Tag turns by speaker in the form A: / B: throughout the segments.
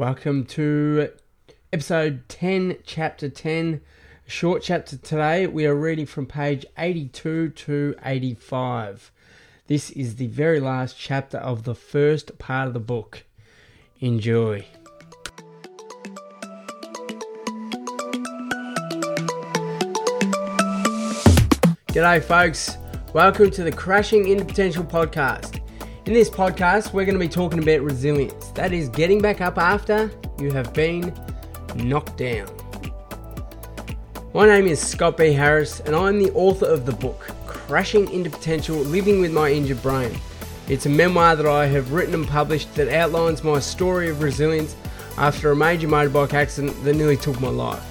A: Welcome to episode 10, chapter 10. Short chapter today. We are reading from page 82 to 85. This is the very last chapter of the first part of the book. Enjoy. G'day, folks. Welcome to the Crashing into Potential podcast. In this podcast, we're going to be talking about resilience. That is getting back up after you have been knocked down. My name is Scott B. Harris, and I'm the author of the book Crashing into Potential Living with My Injured Brain. It's a memoir that I have written and published that outlines my story of resilience after a major motorbike accident that nearly took my life.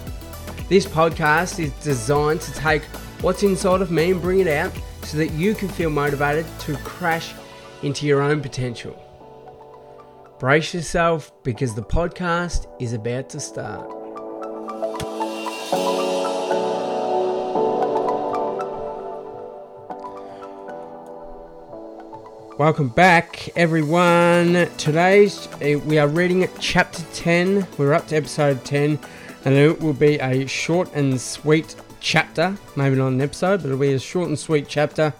A: This podcast is designed to take what's inside of me and bring it out so that you can feel motivated to crash into your own potential. Brace yourself because the podcast is about to start. Welcome back, everyone. Today's uh, we are reading chapter 10. We're up to episode 10, and it will be a short and sweet chapter. Maybe not an episode, but it'll be a short and sweet chapter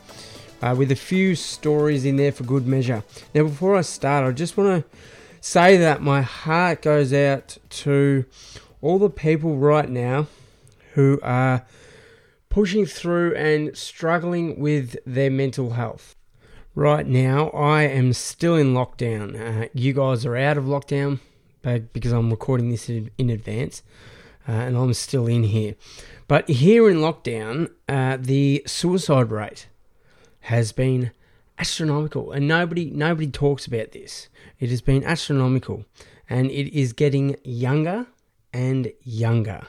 A: uh, with a few stories in there for good measure. Now, before I start, I just want to say that my heart goes out to all the people right now who are pushing through and struggling with their mental health. Right now, I am still in lockdown. Uh, you guys are out of lockdown but because I'm recording this in, in advance, uh, and I'm still in here. But here in lockdown, uh, the suicide rate has been astronomical, and nobody nobody talks about this. It has been astronomical, and it is getting younger and younger.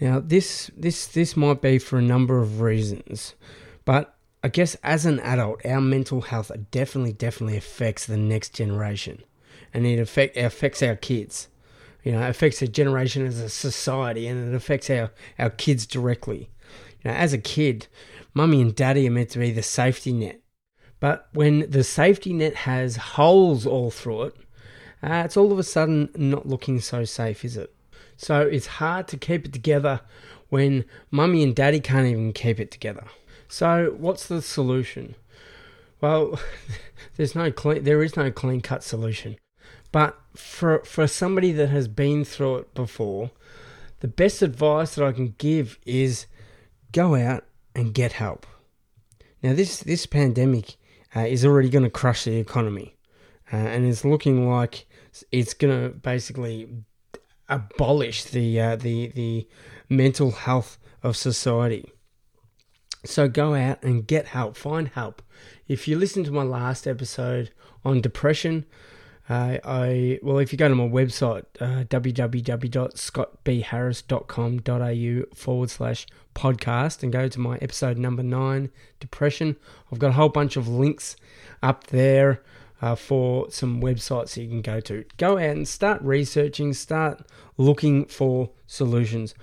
A: Now, this this this might be for a number of reasons, but I guess as an adult, our mental health definitely definitely affects the next generation, and it affect it affects our kids. You know, it affects a generation as a society, and it affects our our kids directly. You know, as a kid, mummy and daddy are meant to be the safety net. But when the safety net has holes all through it, uh, it's all of a sudden not looking so safe, is it? So it's hard to keep it together when mummy and daddy can't even keep it together. So what's the solution? Well, there's no clean, there is no clean cut solution. But for for somebody that has been through it before, the best advice that I can give is go out and get help. Now, this this pandemic uh, is already going to crush the economy, uh, and it's looking like it's going to basically abolish the uh, the the mental health of society. So go out and get help, find help. If you listen to my last episode on depression, uh, I well, if you go to my website, uh, www.scottbharris.com.au forward slash podcast and go to my episode number nine, depression, I've got a whole bunch of links up there uh, for some websites you can go to. Go out and start researching, start looking for solutions.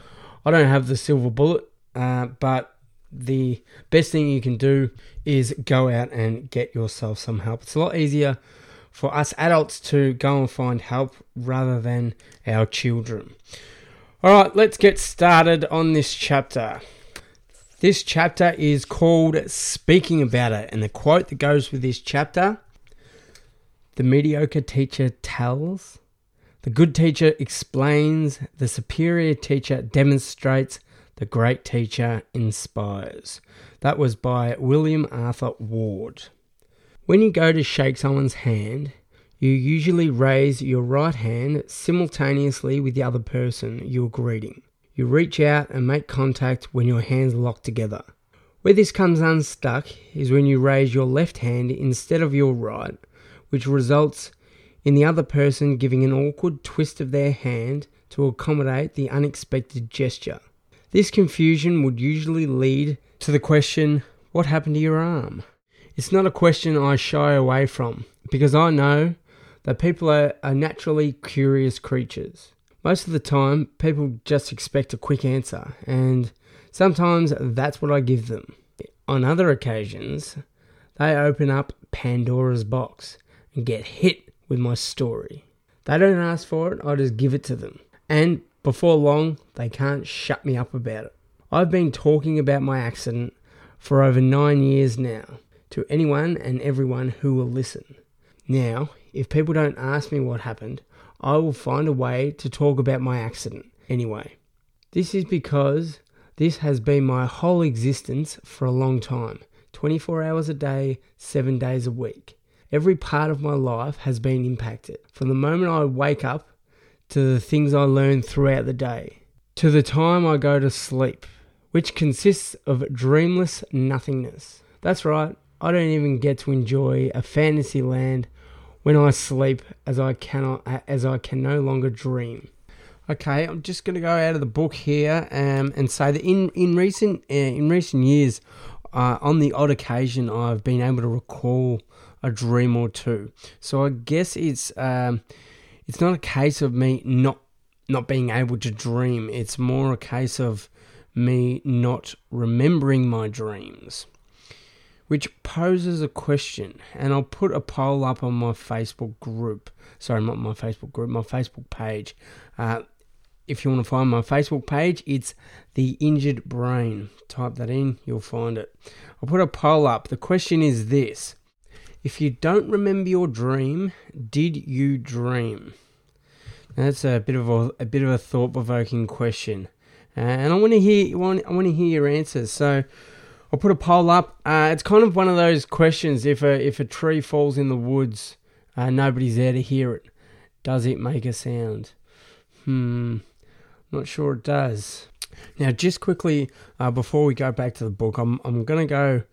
A: I don't have the silver bullet, uh, but the best thing you can do is go out and get yourself some help. It's a lot easier for us adults to go and find help rather than our children. All right, let's get started on this chapter. This chapter is called Speaking About It, and the quote that goes with this chapter The mediocre teacher tells, the good teacher explains, the superior teacher demonstrates, the great teacher inspires. That was by William Arthur Ward. When you go to shake someone's hand, you usually raise your right hand simultaneously with the other person you're greeting. You reach out and make contact when your hands lock together. Where this comes unstuck is when you raise your left hand instead of your right, which results in the other person giving an awkward twist of their hand to accommodate the unexpected gesture. This confusion would usually lead to the question, What happened to your arm? It's not a question I shy away from because I know that people are, are naturally curious creatures. Most of the time, people just expect a quick answer, and sometimes that's what I give them. On other occasions, they open up Pandora's box and get hit with my story. They don't ask for it, I just give it to them. And before long, they can't shut me up about it. I've been talking about my accident for over nine years now to anyone and everyone who will listen. Now, if people don't ask me what happened, I will find a way to talk about my accident anyway. This is because this has been my whole existence for a long time 24 hours a day, 7 days a week. Every part of my life has been impacted. From the moment I wake up to the things I learn throughout the day, to the time I go to sleep, which consists of dreamless nothingness. That's right, I don't even get to enjoy a fantasy land when I sleep as I cannot as I can no longer dream. Okay, I'm just going to go out of the book here um, and say that in in recent uh, in recent years, uh, on the odd occasion, I've been able to recall a dream or two. So I guess it's um, it's not a case of me not not being able to dream. It's more a case of me not remembering my dreams which poses a question. And I'll put a poll up on my Facebook group. Sorry, not my Facebook group, my Facebook page. Uh, if you want to find my Facebook page, it's The Injured Brain. Type that in, you'll find it. I'll put a poll up. The question is this If you don't remember your dream, did you dream? that's a bit of a, a bit of a thought provoking question. Uh, and I want to hear I want, I want to hear your answers. So I'll put a poll up. Uh, it's kind of one of those questions. If a if a tree falls in the woods, uh, nobody's there to hear it. Does it make a sound? Hmm, not sure it does. Now, just quickly uh, before we go back to the book, I'm I'm gonna go.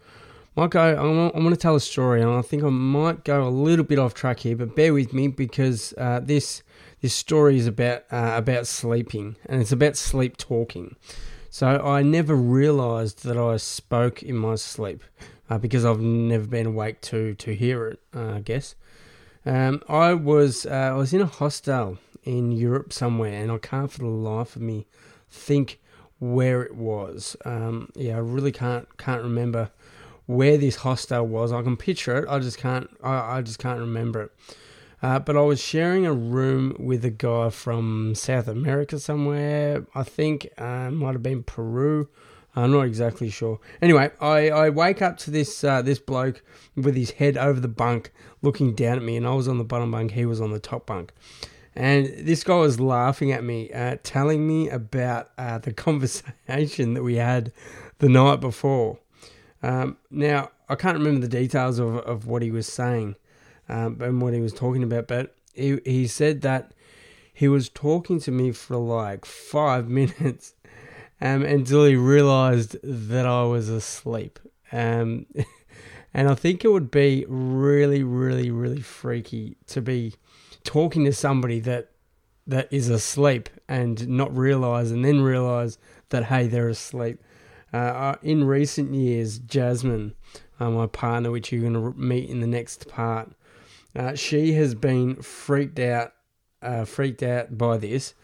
A: Might go. I'm, I'm gonna tell a story, and I think I might go a little bit off track here, but bear with me because uh, this this story is about uh, about sleeping, and it's about sleep talking. So I never realised that I spoke in my sleep uh, because I've never been awake to to hear it. Uh, I guess um, I was uh, I was in a hostel in Europe somewhere, and I can't for the life of me think where it was. Um, yeah, I really can't can't remember where this hostel was. I can picture it. I just can't. I, I just can't remember it. Uh, but I was sharing a room with a guy from South America somewhere. I think uh, might have been Peru. I'm not exactly sure. Anyway, I, I wake up to this uh, this bloke with his head over the bunk, looking down at me, and I was on the bottom bunk, he was on the top bunk, and this guy was laughing at me, uh, telling me about uh, the conversation that we had the night before. Um, now I can't remember the details of of what he was saying, um, and what he was talking about. But he, he said that he was talking to me for like five minutes um, until he realized that I was asleep. Um, and I think it would be really, really, really freaky to be talking to somebody that that is asleep and not realize and then realize that hey they're asleep uh, in recent years jasmine uh, my partner which you're going to meet in the next part uh, she has been freaked out, uh, freaked out by this.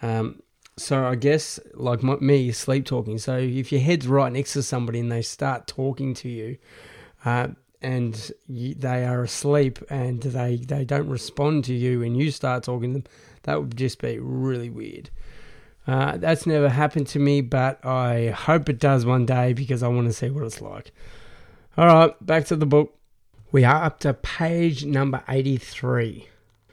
A: Um, so I guess like my, me, sleep talking. So if your head's right next to somebody and they start talking to you, uh, and you, they are asleep and they they don't respond to you and you start talking to them, that would just be really weird. Uh, that's never happened to me, but I hope it does one day because I want to see what it's like. All right, back to the book. We are up to page number 83.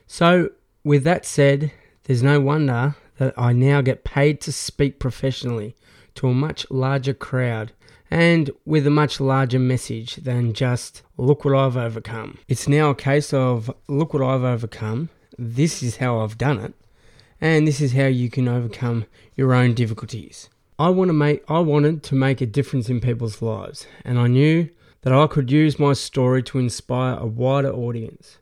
A: So, with that said, there's no wonder that I now get paid to speak professionally to a much larger crowd and with a much larger message than just look what I've overcome. It's now a case of look what I've overcome, this is how I've done it, and this is how you can overcome your own difficulties. I want to make I wanted to make a difference in people's lives, and I knew that I could use my story to inspire a wider audience.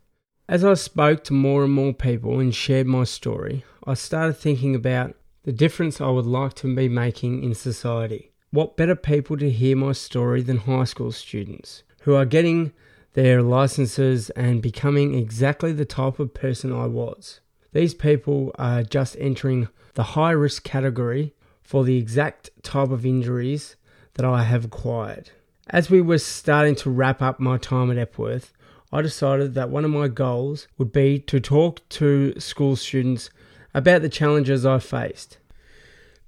A: As I spoke to more and more people and shared my story, I started thinking about the difference I would like to be making in society. What better people to hear my story than high school students who are getting their licenses and becoming exactly the type of person I was. These people are just entering the high risk category for the exact type of injuries that I have acquired. As we were starting to wrap up my time at Epworth, I decided that one of my goals would be to talk to school students about the challenges I faced.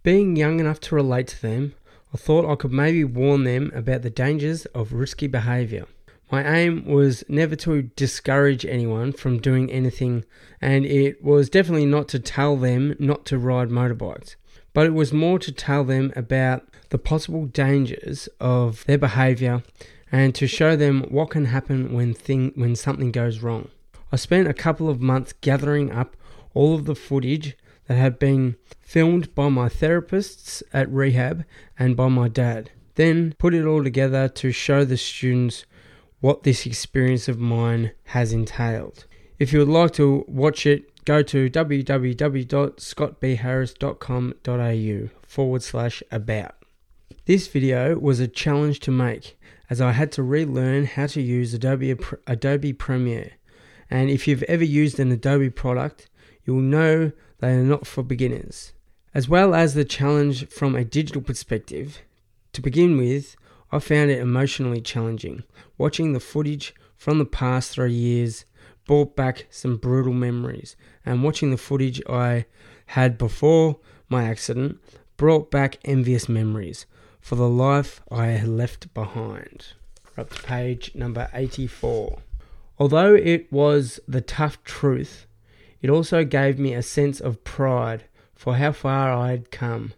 A: Being young enough to relate to them, I thought I could maybe warn them about the dangers of risky behaviour. My aim was never to discourage anyone from doing anything, and it was definitely not to tell them not to ride motorbikes, but it was more to tell them about the possible dangers of their behaviour and to show them what can happen when thing when something goes wrong. I spent a couple of months gathering up all of the footage that had been filmed by my therapists at rehab and by my dad. Then put it all together to show the students what this experience of mine has entailed. If you would like to watch it, go to www.scottbharris.com.au forward slash about. This video was a challenge to make as I had to relearn how to use Adobe, Adobe Premiere. And if you've ever used an Adobe product, you'll know they are not for beginners. As well as the challenge from a digital perspective, to begin with, I found it emotionally challenging. Watching the footage from the past three years brought back some brutal memories, and watching the footage I had before my accident brought back envious memories for the life I had left behind. up to page number 84. Although it was the tough truth, it also gave me a sense of pride for how far I had come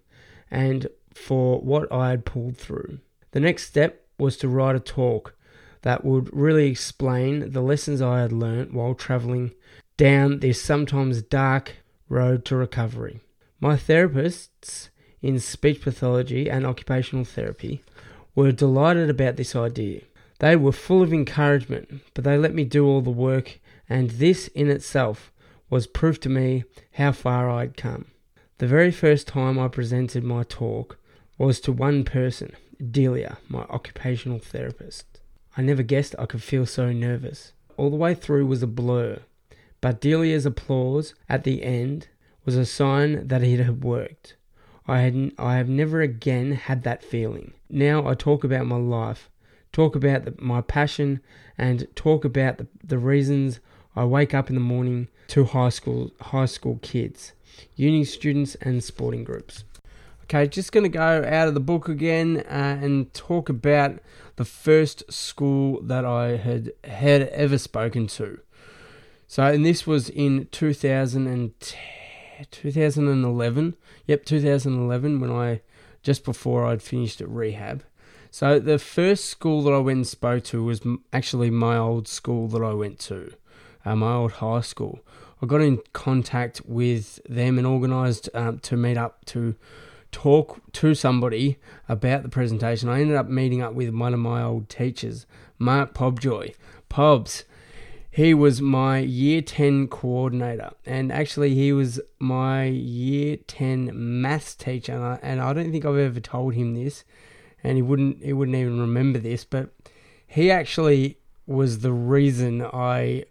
A: and for what I had pulled through. The next step was to write a talk that would really explain the lessons I had learnt while travelling down this sometimes dark road to recovery. My therapists in speech pathology and occupational therapy were delighted about this idea. They were full of encouragement, but they let me do all the work, and this in itself was proof to me how far I'd come. The very first time I presented my talk was to one person, Delia, my occupational therapist. I never guessed I could feel so nervous. All the way through was a blur, but Delia's applause at the end was a sign that it had worked. I had I have never again had that feeling. Now I talk about my life, talk about the, my passion, and talk about the, the reasons I wake up in the morning to high school high school kids, uni students, and sporting groups. Okay, just going to go out of the book again uh, and talk about the first school that I had had ever spoken to. So, and this was in 2010, 2011. Yep, 2011 when I just before I'd finished at rehab. So the first school that I went and spoke to was actually my old school that I went to, uh, my old high school. I got in contact with them and organised um, to meet up to talk to somebody about the presentation. I ended up meeting up with one of my old teachers, Mark Pobjoy. Pobs, he was my year 10 coordinator, and actually, he was my year 10 maths teacher. And I, and I don't think I've ever told him this, and he wouldn't, he wouldn't even remember this, but he actually was the reason I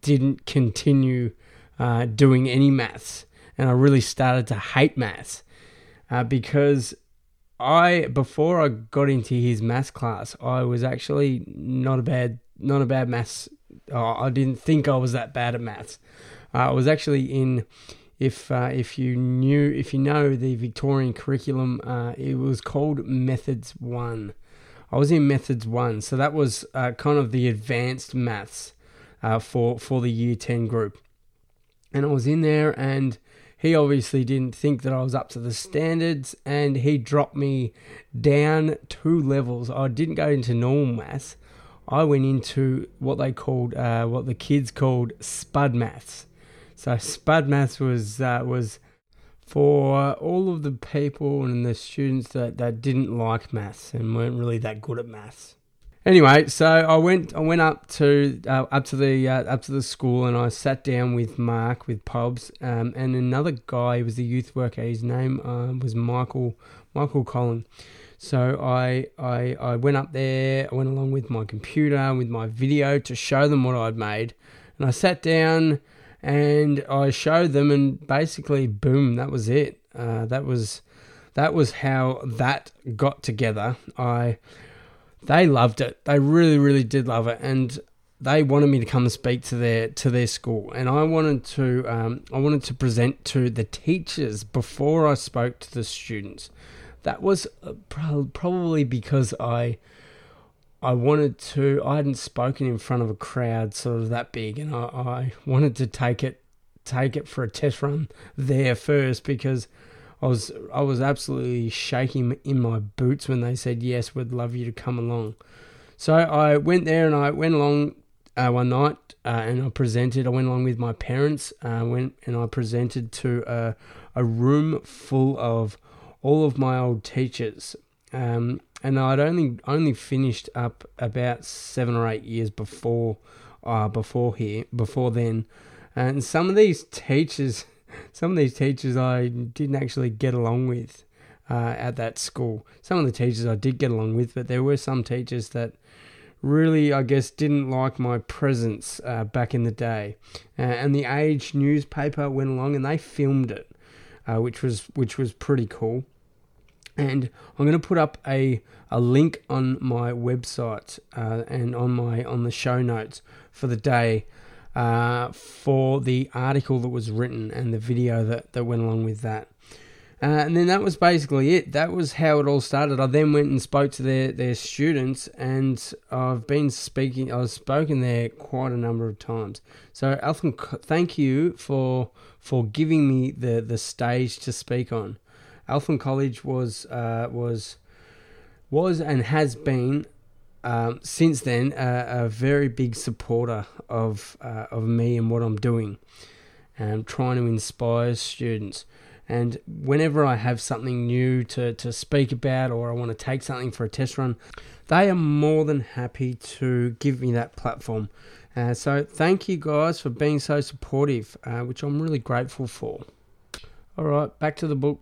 A: didn't continue uh, doing any maths, and I really started to hate maths uh, because I before I got into his maths class, I was actually not a bad not a bad maths. Uh, I didn't think I was that bad at maths. Uh, I was actually in. If uh, if you knew if you know the Victorian curriculum, uh, it was called Methods One. I was in Methods One, so that was uh, kind of the advanced maths for for the Year Ten group, and I was in there and he obviously didn't think that I was up to the standards and he dropped me down two levels. I didn't go into normal maths. I went into what they called, uh, what the kids called spud maths. So spud maths was uh, was for all of the people and the students that, that didn't like maths and weren't really that good at maths. Anyway, so I went I went up to uh, up to the uh, up to the school and I sat down with Mark with Pobs um, and another guy who was a youth worker. His name uh, was Michael Michael Collin. So I, I I went up there. I went along with my computer with my video to show them what I'd made, and I sat down and I showed them, and basically, boom, that was it. Uh, that was that was how that got together. I they loved it. They really, really did love it. And they wanted me to come and speak to their to their school, and I wanted to um, I wanted to present to the teachers before I spoke to the students. That was uh, probably because I I wanted to I hadn't spoken in front of a crowd sort of that big, and I, I wanted to take it take it for a test run there first because I was I was absolutely shaking in my boots when they said yes, we'd love you to come along. So I went there and I went along uh, one night uh, and I presented. I went along with my parents. Uh, went and I presented to a, a room full of all of my old teachers. Um, and I'd only only finished up about seven or eight years before uh, before here before then. And some of these teachers, some of these teachers I didn't actually get along with uh, at that school. Some of the teachers I did get along with, but there were some teachers that really, I guess, didn't like my presence uh, back in the day. And the Age newspaper went along and they filmed it, uh, which was which was pretty cool. And I'm going to put up a, a link on my website uh, and on my on the show notes for the day uh, for the article that was written and the video that, that went along with that. Uh, and then that was basically it. That was how it all started. I then went and spoke to their, their students, and I've been speaking. I've spoken there quite a number of times. So, Eltham, thank you for for giving me the, the stage to speak on. Eltham College was uh, was was and has been um, since then a very big supporter of uh, of me and what I'm doing, and trying to inspire students. And whenever I have something new to, to speak about or I want to take something for a test run, they are more than happy to give me that platform. Uh, so thank you guys for being so supportive, uh, which I'm really grateful for. All right, back to the book.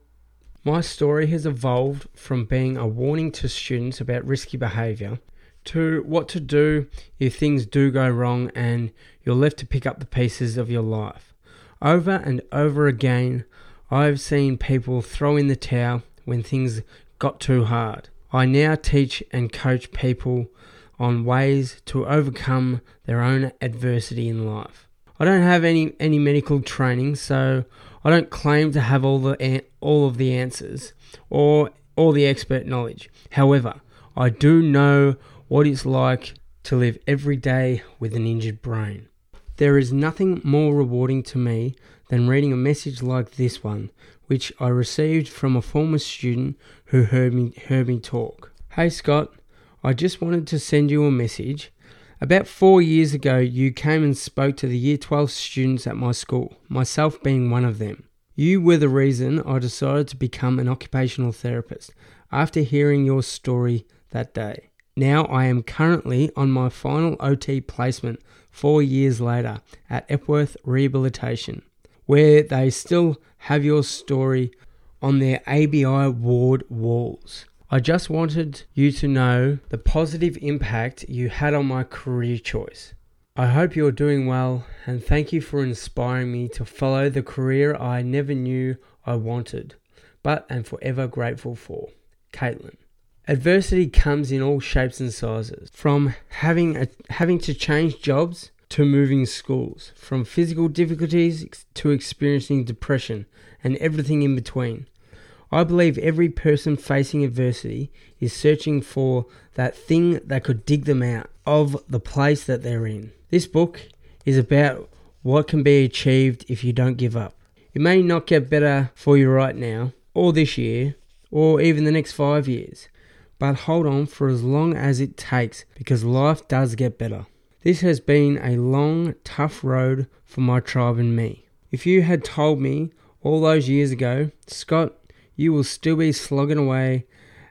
A: My story has evolved from being a warning to students about risky behaviour to what to do if things do go wrong and you're left to pick up the pieces of your life. Over and over again, I've seen people throw in the towel when things got too hard. I now teach and coach people on ways to overcome their own adversity in life. I don't have any, any medical training, so I don't claim to have all the all of the answers or all the expert knowledge. However, I do know what it's like to live every day with an injured brain. There is nothing more rewarding to me than reading a message like this one, which I received from a former student who heard me, heard me talk. Hey Scott, I just wanted to send you a message. About four years ago, you came and spoke to the Year 12 students at my school, myself being one of them. You were the reason I decided to become an occupational therapist after hearing your story that day. Now I am currently on my final OT placement four years later at Epworth Rehabilitation where they still have your story on their ABI ward walls. I just wanted you to know the positive impact you had on my career choice. I hope you're doing well and thank you for inspiring me to follow the career I never knew I wanted, but am forever grateful for. Caitlin. Adversity comes in all shapes and sizes, from having a, having to change jobs to moving schools, from physical difficulties to experiencing depression and everything in between. I believe every person facing adversity is searching for that thing that could dig them out of the place that they're in. This book is about what can be achieved if you don't give up. It may not get better for you right now, or this year, or even the next five years, but hold on for as long as it takes because life does get better. This has been a long, tough road for my tribe and me. If you had told me all those years ago, Scott, you will still be slogging away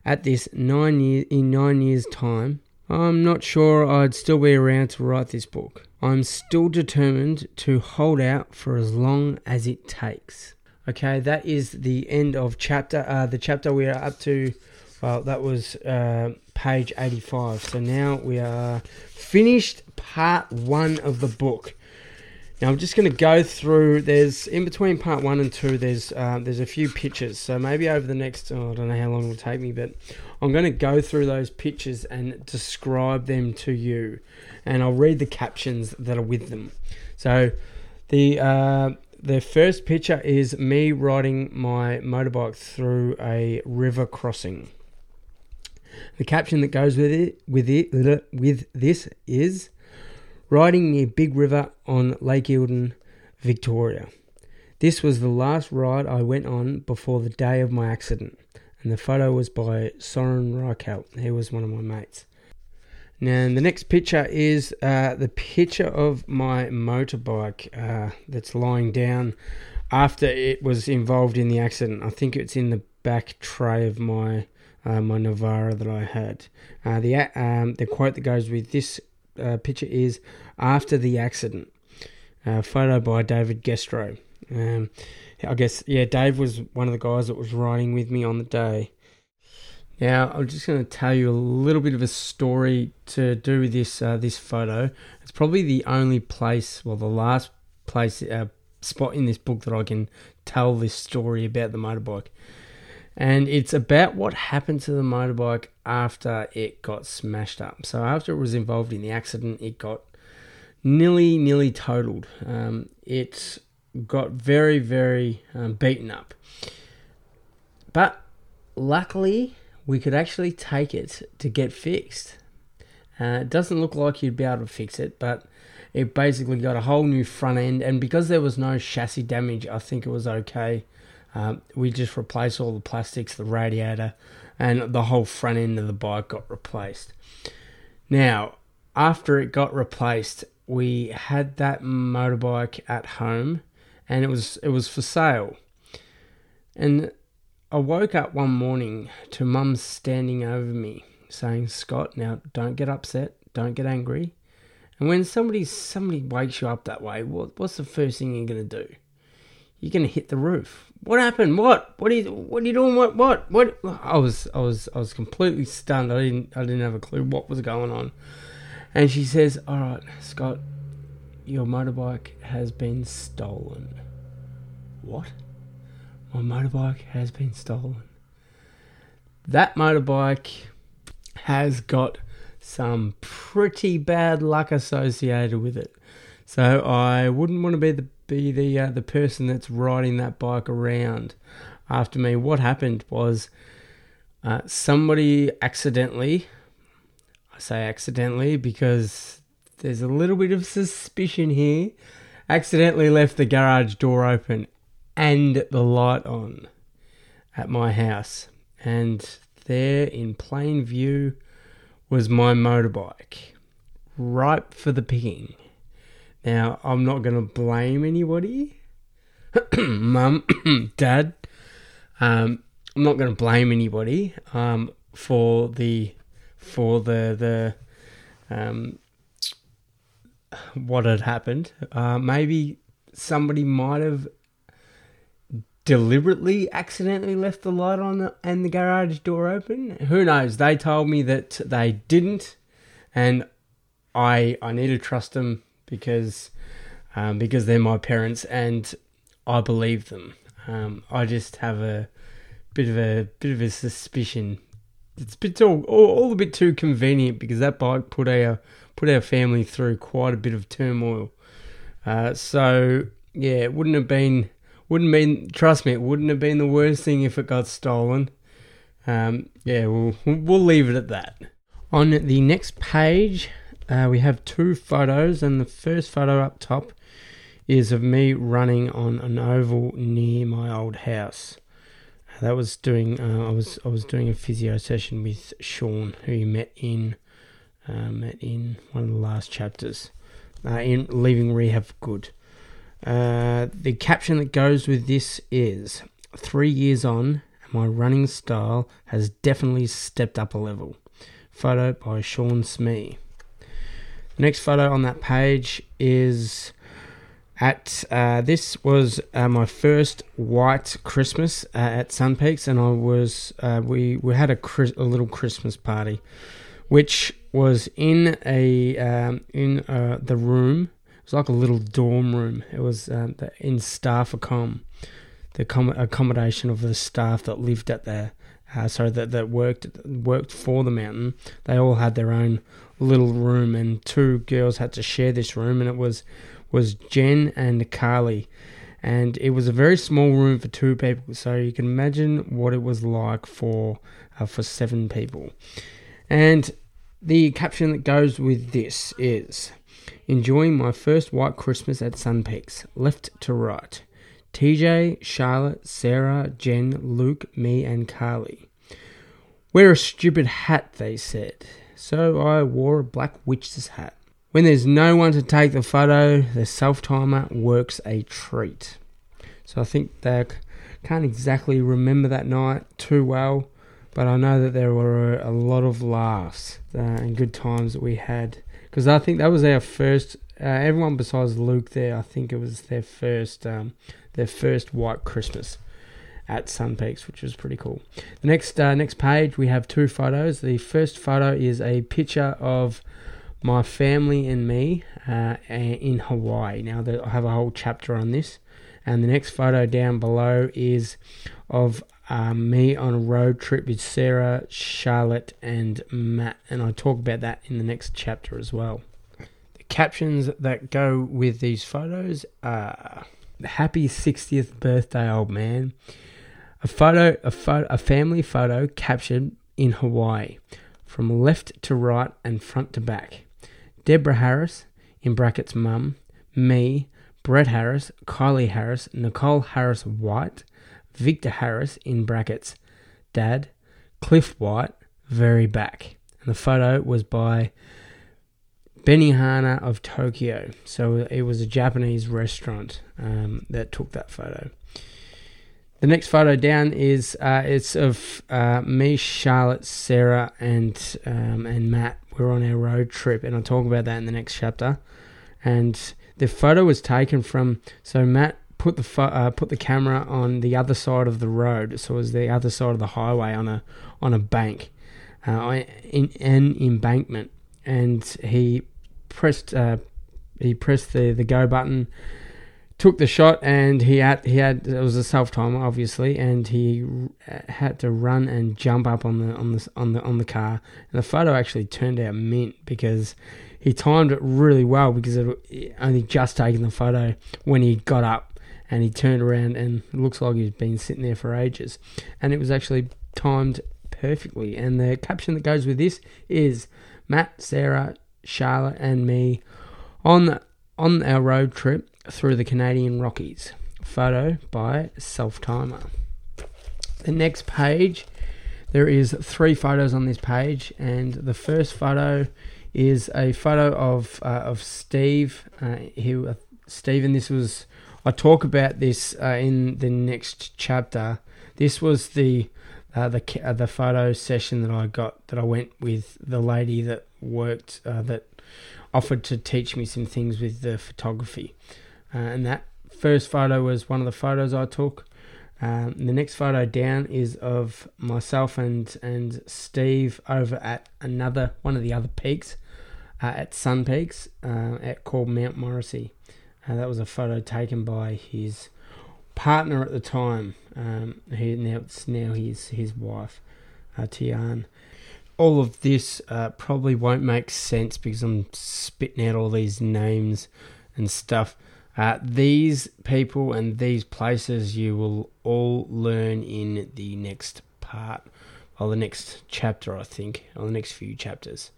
A: at this nine year, in nine years' time, I'm not sure I'd still be around to write this book. I'm still determined to hold out for as long as it takes. Okay, that is the end of chapter. Uh, the chapter we are up to, well, that was uh, page 85. So now we are finished part one of the book. Now I'm just going to go through. There's in between part one and two. There's uh, there's a few pictures. So maybe over the next oh, I don't know how long it will take me, but I'm going to go through those pictures and describe them to you, and I'll read the captions that are with them. So, the uh, the first picture is me riding my motorbike through a river crossing. The caption that goes with it with it with this is riding near Big River on Lake Eildon, Victoria. This was the last ride I went on before the day of my accident, and the photo was by Soren Reichelt. He was one of my mates. Now, the next picture is uh, the picture of my motorbike uh, that's lying down after it was involved in the accident. I think it's in the back tray of my uh, my Navara that I had. Uh, the um, the quote that goes with this uh, picture is "After the accident." Uh, photo by David Gestro. Um, I guess yeah, Dave was one of the guys that was riding with me on the day. Now I'm just going to tell you a little bit of a story to do with this uh, this photo. It's probably the only place, well, the last place uh, spot in this book that I can tell this story about the motorbike and it's about what happened to the motorbike after it got smashed up. So after it was involved in the accident, it got nearly nearly totaled. Um, it got very very um, beaten up, but luckily we could actually take it to get fixed. Uh, it doesn't look like you'd be able to fix it, but it basically got a whole new front end, and because there was no chassis damage, I think it was okay um, we just replaced all the plastics, the radiator, and the whole front end of the bike got replaced. Now, after it got replaced, we had that motorbike at home, and it was it was for sale. And I woke up one morning to Mum standing over me, saying, "Scott, now don't get upset, don't get angry." And when somebody somebody wakes you up that way, what, what's the first thing you're gonna do? You're gonna hit the roof. What happened? What? What are you? What are you doing? What? What? What? I was, I was, I was completely stunned. I didn't, I didn't have a clue what was going on. And she says, "All right, Scott, your motorbike has been stolen." What? My motorbike has been stolen. That motorbike has got some pretty bad luck associated with it. So I wouldn't want to be the be the uh, the person that's riding that bike around after me. What happened was uh, somebody accidentally, I say accidentally because there's a little bit of suspicion here, accidentally left the garage door open and the light on at my house. And there in plain view was my motorbike, ripe for the picking. Now, I'm not going to blame anybody. Mum, Dad, um, I'm not going to blame anybody um, for the for the the um, what had happened. Uh, maybe somebody might have deliberately accidentally left the light on and the garage door open. Who knows? They told me that they didn't, and I I need to trust them because um, because they're my parents and I believe them. Um, I just have a bit of a bit of a suspicion. It's a bit all, all, all a bit too convenient because that bike put our put our family through quite a bit of turmoil. Uh, so yeah, it wouldn't have been wouldn't been trust me, it wouldn't have been the worst thing if it got stolen. Um, yeah, we'll we'll leave it at that. On the next page, uh, we have two photos, and the first photo up top is of me running on an oval near my old house. That was doing. Uh, I was I was doing a physio session with Sean, who you met in uh, met in one of the last chapters, uh, in leaving rehab for good. Uh, the caption that goes with this is three years on, my running style has definitely stepped up a level. Photo by Sean Smee. Next photo on that page is at uh, this was uh, my first white Christmas uh, at Sun Peaks, and I was uh, we we had a, a little Christmas party, which was in a um, in uh, the room. It was like a little dorm room. It was uh, the, in staff accom, the com- accommodation of the staff that lived at the uh, sorry, that, that worked worked for the mountain, they all had their own little room, and two girls had to share this room, and it was was Jen and Carly, and it was a very small room for two people. So you can imagine what it was like for uh, for seven people, and the caption that goes with this is. Enjoying my first white Christmas at Sun Peaks, left to right. TJ, Charlotte, Sarah, Jen, Luke, me, and Carly. Wear a stupid hat, they said. So I wore a black witch's hat. When there's no one to take the photo, the self timer works a treat. So I think they can't exactly remember that night too well, but I know that there were a lot of laughs uh, and good times that we had. Because I think that was our first, uh, everyone besides Luke there, I think it was their first um, their first white Christmas at Sun Peaks, which was pretty cool. The next uh, next page we have two photos. The first photo is a picture of my family and me uh, in Hawaii. Now I have a whole chapter on this, and the next photo down below is of um, me on a road trip with Sarah, Charlotte, and Matt, and I talk about that in the next chapter as well. The captions that go with these photos are happy 60th birthday, old man. A photo, a photo, a family photo captured in Hawaii, from left to right and front to back. Deborah Harris, in brackets, mum, me, Brett Harris, Kylie Harris, Nicole Harris White, Victor Harris, in brackets, dad, Cliff White, very back. And the photo was by Benihana of Tokyo. So it was a Japanese restaurant um, that took that photo. The next photo down is uh, it's of uh, me, Charlotte, Sarah, and um, and Matt. We're on our road trip, and I'll talk about that in the next chapter. And the photo was taken from so Matt put the fo- uh, put the camera on the other side of the road, so it was the other side of the highway on a on a bank, uh, in an embankment, and he pressed uh, he pressed the, the go button, took the shot, and he had he had it was a self timer obviously, and he uh, had to run and jump up on the on the on the on the car, and the photo actually turned out mint because he timed it really well because it only just taken the photo when he got up and he turned around and it looks like he's been sitting there for ages, and it was actually timed perfectly. And the caption that goes with this is Matt, Sarah, Charlotte and me on on our road trip through the Canadian Rockies. Photo by Self Timer. The next page, there is three photos on this page, and the first photo is a photo of uh, of Steve. Uh, who uh, Steve, and this was I talk about this uh, in the next chapter. This was the uh, the uh, the photo session that I got that I went with the lady that worked uh, that offered to teach me some things with the photography, uh, and that first photo was one of the photos I took. Um, the next photo down is of myself and and Steve over at another one of the other peaks uh, at Sun Peaks at called Mount Morrisey. that was a photo taken by his partner at the time. Um, he now it's now his his wife, uh, Tian. All of this uh, probably won't make sense because I'm spitting out all these names and stuff. Uh, these people and these places you will all learn in the next part, or the next chapter, I think, or the next few chapters.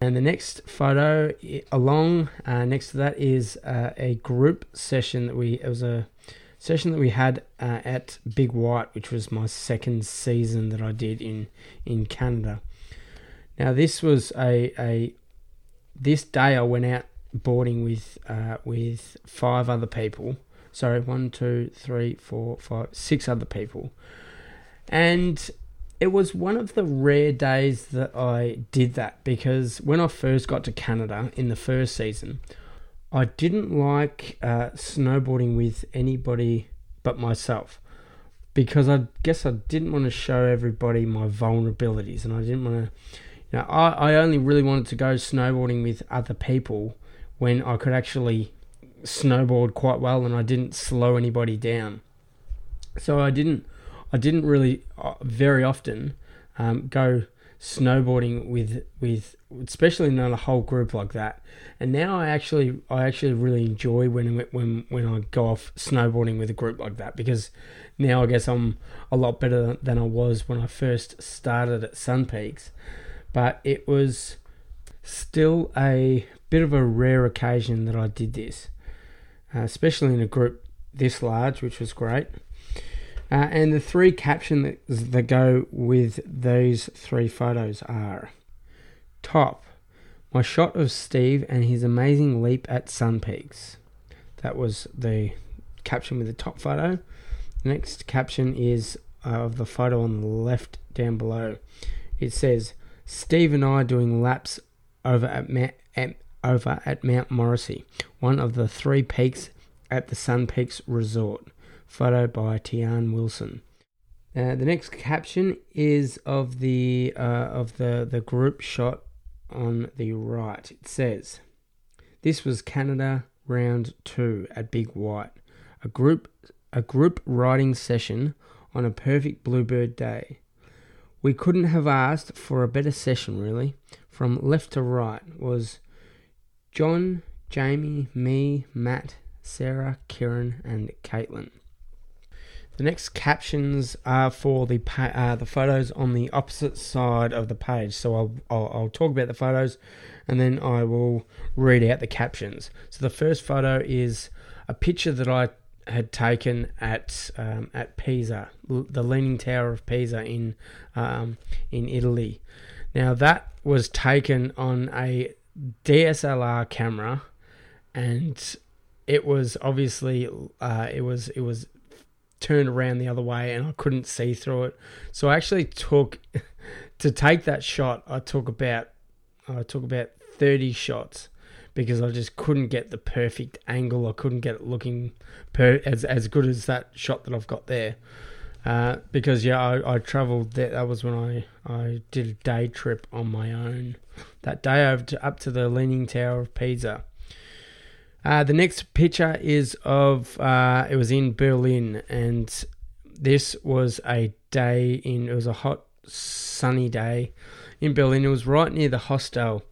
A: And the next photo along uh, next to that is uh, a group session that we it was a session that we had uh, at Big White, which was my second season that I did in in Canada. Now this was a a this day I went out boarding with uh, with five other people. Sorry, one, two, three, four, five, six other people, and it was one of the rare days that I did that because when I first got to Canada in the first season, I didn't like uh, snowboarding with anybody but myself because I guess I didn't want to show everybody my vulnerabilities and I didn't want to, you know, I, I only really wanted to go snowboarding with other people when I could actually snowboard quite well and I didn't slow anybody down. So I didn't I didn't really uh, very often um, go snowboarding with with especially not a whole group like that. And now I actually I actually really enjoy when when when I go off snowboarding with a group like that because now I guess I'm a lot better than I was when I first started at Sun Peaks. But it was still a bit of a rare occasion that I did this, uh, especially in a group this large, which was great. Uh, and the three captions that, that go with those three photos are top, my shot of Steve and his amazing leap at Sun Peaks. That was the caption with the top photo. Next caption is uh, of the photo on the left down below. It says, Steve and I doing laps over at, Ma- at, over at Mount Morrisey, one of the three peaks at the Sun Peaks Resort. Photo by Tian Wilson. Uh, the next caption is of the uh, of the, the group shot on the right. It says, "This was Canada round two at Big White, a group a group riding session on a perfect bluebird day. We couldn't have asked for a better session, really. From left to right was John, Jamie, me, Matt, Sarah, Kieran, and Caitlin. The next captions are for the pa- uh, the photos on the opposite side of the page. So I'll, I'll, I'll talk about the photos, and then I will read out the captions. So the first photo is a picture that I had taken at um, at Pisa, the Leaning Tower of Pisa in um, in Italy. Now that was taken on a DSLR camera, and it was obviously uh, it was it was turned around the other way and I couldn't see through it. So I actually took to take that shot. I took about I took about thirty shots because I just couldn't get the perfect angle. I couldn't get it looking per as as good as that shot that I've got there. Uh, because yeah, I, I travelled there. That was when I, I did a day trip on my own. That day over to, up to the Leaning Tower of Pisa. Uh, the next picture is of uh, it was in Berlin, and this was a day in. It was a hot, sunny day in Berlin. It was right near the hostel,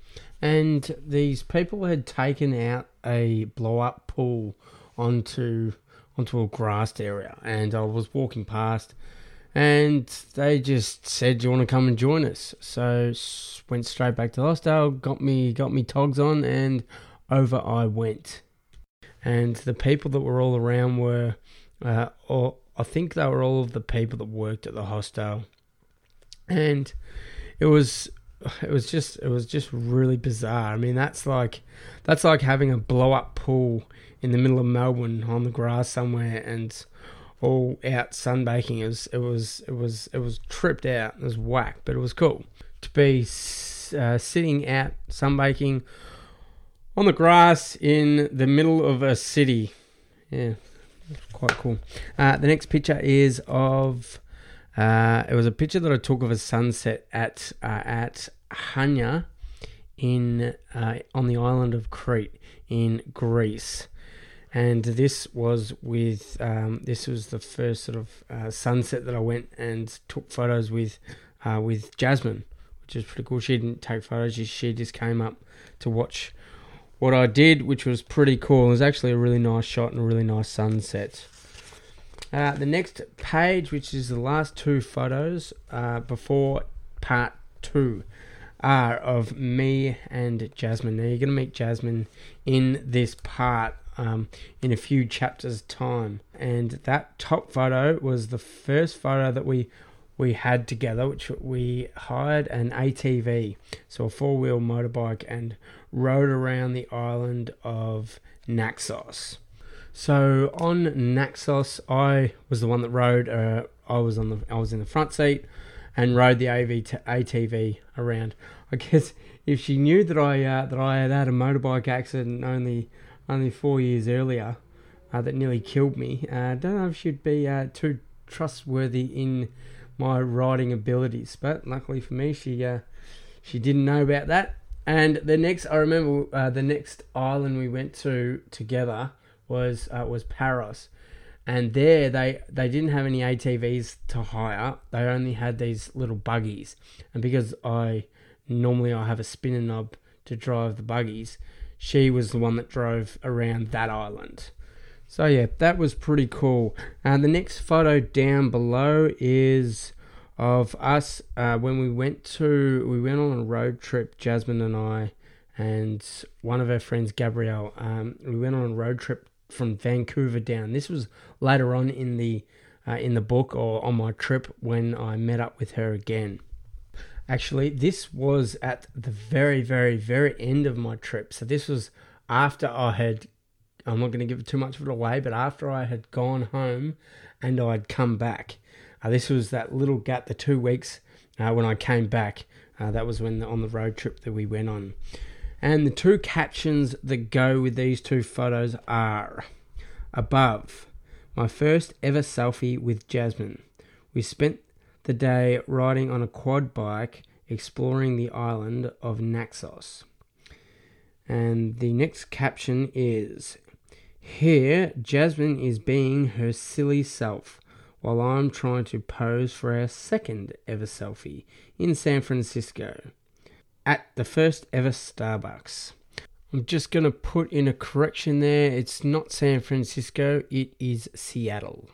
A: and these people had taken out a blow up pool onto onto a grassed area, and I was walking past. And they just said, "Do you want to come and join us?" So went straight back to the hostel, got me got me togs on, and over I went. And the people that were all around were, uh, or I think they were all of the people that worked at the hostel. And it was it was just it was just really bizarre. I mean, that's like that's like having a blow up pool in the middle of Melbourne on the grass somewhere and all out sunbaking. It was it was it was it was tripped out. It was whack, but it was cool to be uh, sitting out sunbaking on the grass in the middle of a city. Yeah, quite cool. Uh, the next picture is of. Uh, it was a picture that I took of a sunset at uh, at Hania in uh, on the island of Crete in Greece, and this was with um, this was the first sort of uh, sunset that I went and took photos with uh, with Jasmine, which is pretty cool. She didn't take photos; she, she just came up to watch what I did, which was pretty cool. It was actually a really nice shot and a really nice sunset. Uh, the next page, which is the last two photos uh, before part two, are of me and Jasmine. Now you're going to meet Jasmine in this part um, in a few chapters' time, and that top photo was the first photo that we we had together, which we hired an ATV, so a four wheel motorbike, and rode around the island of Naxos. So on Naxos, I was the one that rode. Uh, I was on the I was in the front seat and rode the AV t- ATV around. I guess if she knew that I uh, that I had had a motorbike accident only only four years earlier uh, that nearly killed me, uh, I don't know if she'd be uh, too trustworthy in my riding abilities. But luckily for me, she uh, she didn't know about that. And the next, I remember uh, the next island we went to together was uh, was Paros, and there they they didn't have any ATVs to hire. They only had these little buggies, and because I normally I have a spinner knob to drive the buggies, she was the one that drove around that island. So yeah, that was pretty cool. And the next photo down below is of us uh, when we went to we went on a road trip. Jasmine and I and one of our friends, Gabrielle. Um, we went on a road trip from Vancouver down. This was later on in the uh, in the book or on my trip when I met up with her again. Actually, this was at the very, very, very end of my trip. So this was after I had. I'm not going to give too much of it away, but after I had gone home and I'd come back. Uh, this was that little gap, the two weeks uh, when I came back. Uh, that was when the, on the road trip that we went on. And the two captions that go with these two photos are above, my first ever selfie with Jasmine. We spent the day riding on a quad bike exploring the island of Naxos. And the next caption is Here, Jasmine is being her silly self while I'm trying to pose for our second ever selfie in San Francisco at the first ever Starbucks. I'm just going to put in a correction there. It's not San Francisco, it is Seattle.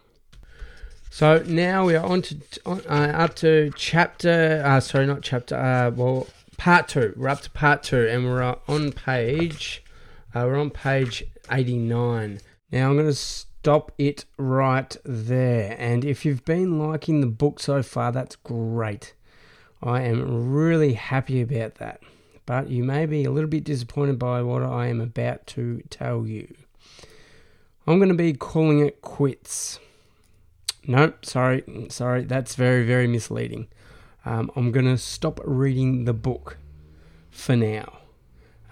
A: So now we are on to uh, up to chapter. Uh, sorry, not chapter. Uh, well, part two. We're up to part two, and we're on page. Uh, we're on page eighty-nine. Now I'm going to stop it right there. And if you've been liking the book so far, that's great. I am really happy about that. But you may be a little bit disappointed by what I am about to tell you. I'm going to be calling it quits. Nope, sorry, sorry, that's very, very misleading. Um, I'm going to stop reading the book for now.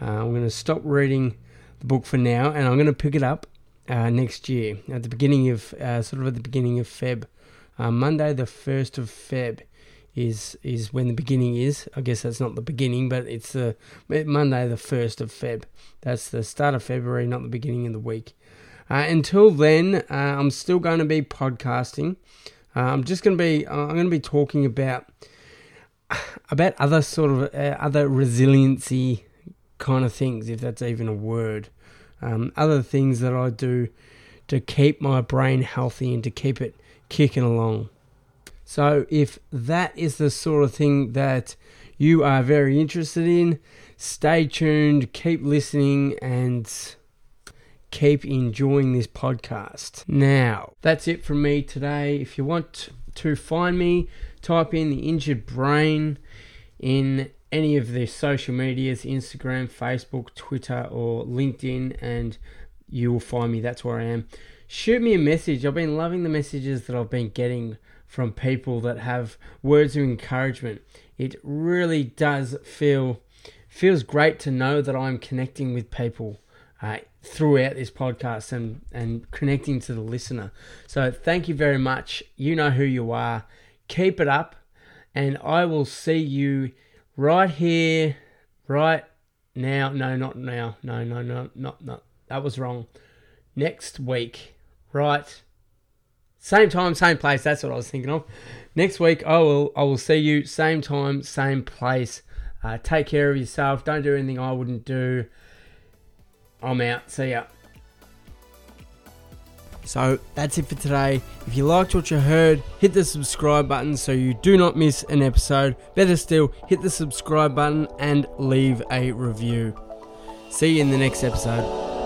A: Uh, I'm going to stop reading the book for now, and I'm going to pick it up uh, next year at the beginning of, uh, sort of at the beginning of Feb, uh, Monday the first of Feb is is when the beginning is. I guess that's not the beginning, but it's the Monday, the first of Feb. That's the start of February, not the beginning of the week. Uh, until then, uh, I'm still going to be podcasting. Uh, I'm just going to be I'm going to be talking about about other sort of uh, other resiliency kind of things, if that's even a word. Um, other things that I do to keep my brain healthy and to keep it kicking along. So, if that is the sort of thing that you are very interested in, stay tuned, keep listening, and keep enjoying this podcast. Now, that's it from me today. If you want to find me, type in the injured brain in any of the social medias Instagram, Facebook, Twitter, or LinkedIn, and you will find me. That's where I am. Shoot me a message. I've been loving the messages that I've been getting from people that have words of encouragement. It really does feel feels great to know that I'm connecting with people uh, throughout this podcast and and connecting to the listener. So thank you very much. You know who you are. Keep it up, and I will see you right here, right now. No, not now. No, no, no, not not. That was wrong. Next week, right same time, same place. That's what I was thinking of. Next week, I will I will see you same time, same place. Uh, take care of yourself. Don't do anything I wouldn't do. I'm out. See ya. So that's it for today. If you liked what you heard, hit the subscribe button so you do not miss an episode. Better still, hit the subscribe button and leave a review. See you in the next episode.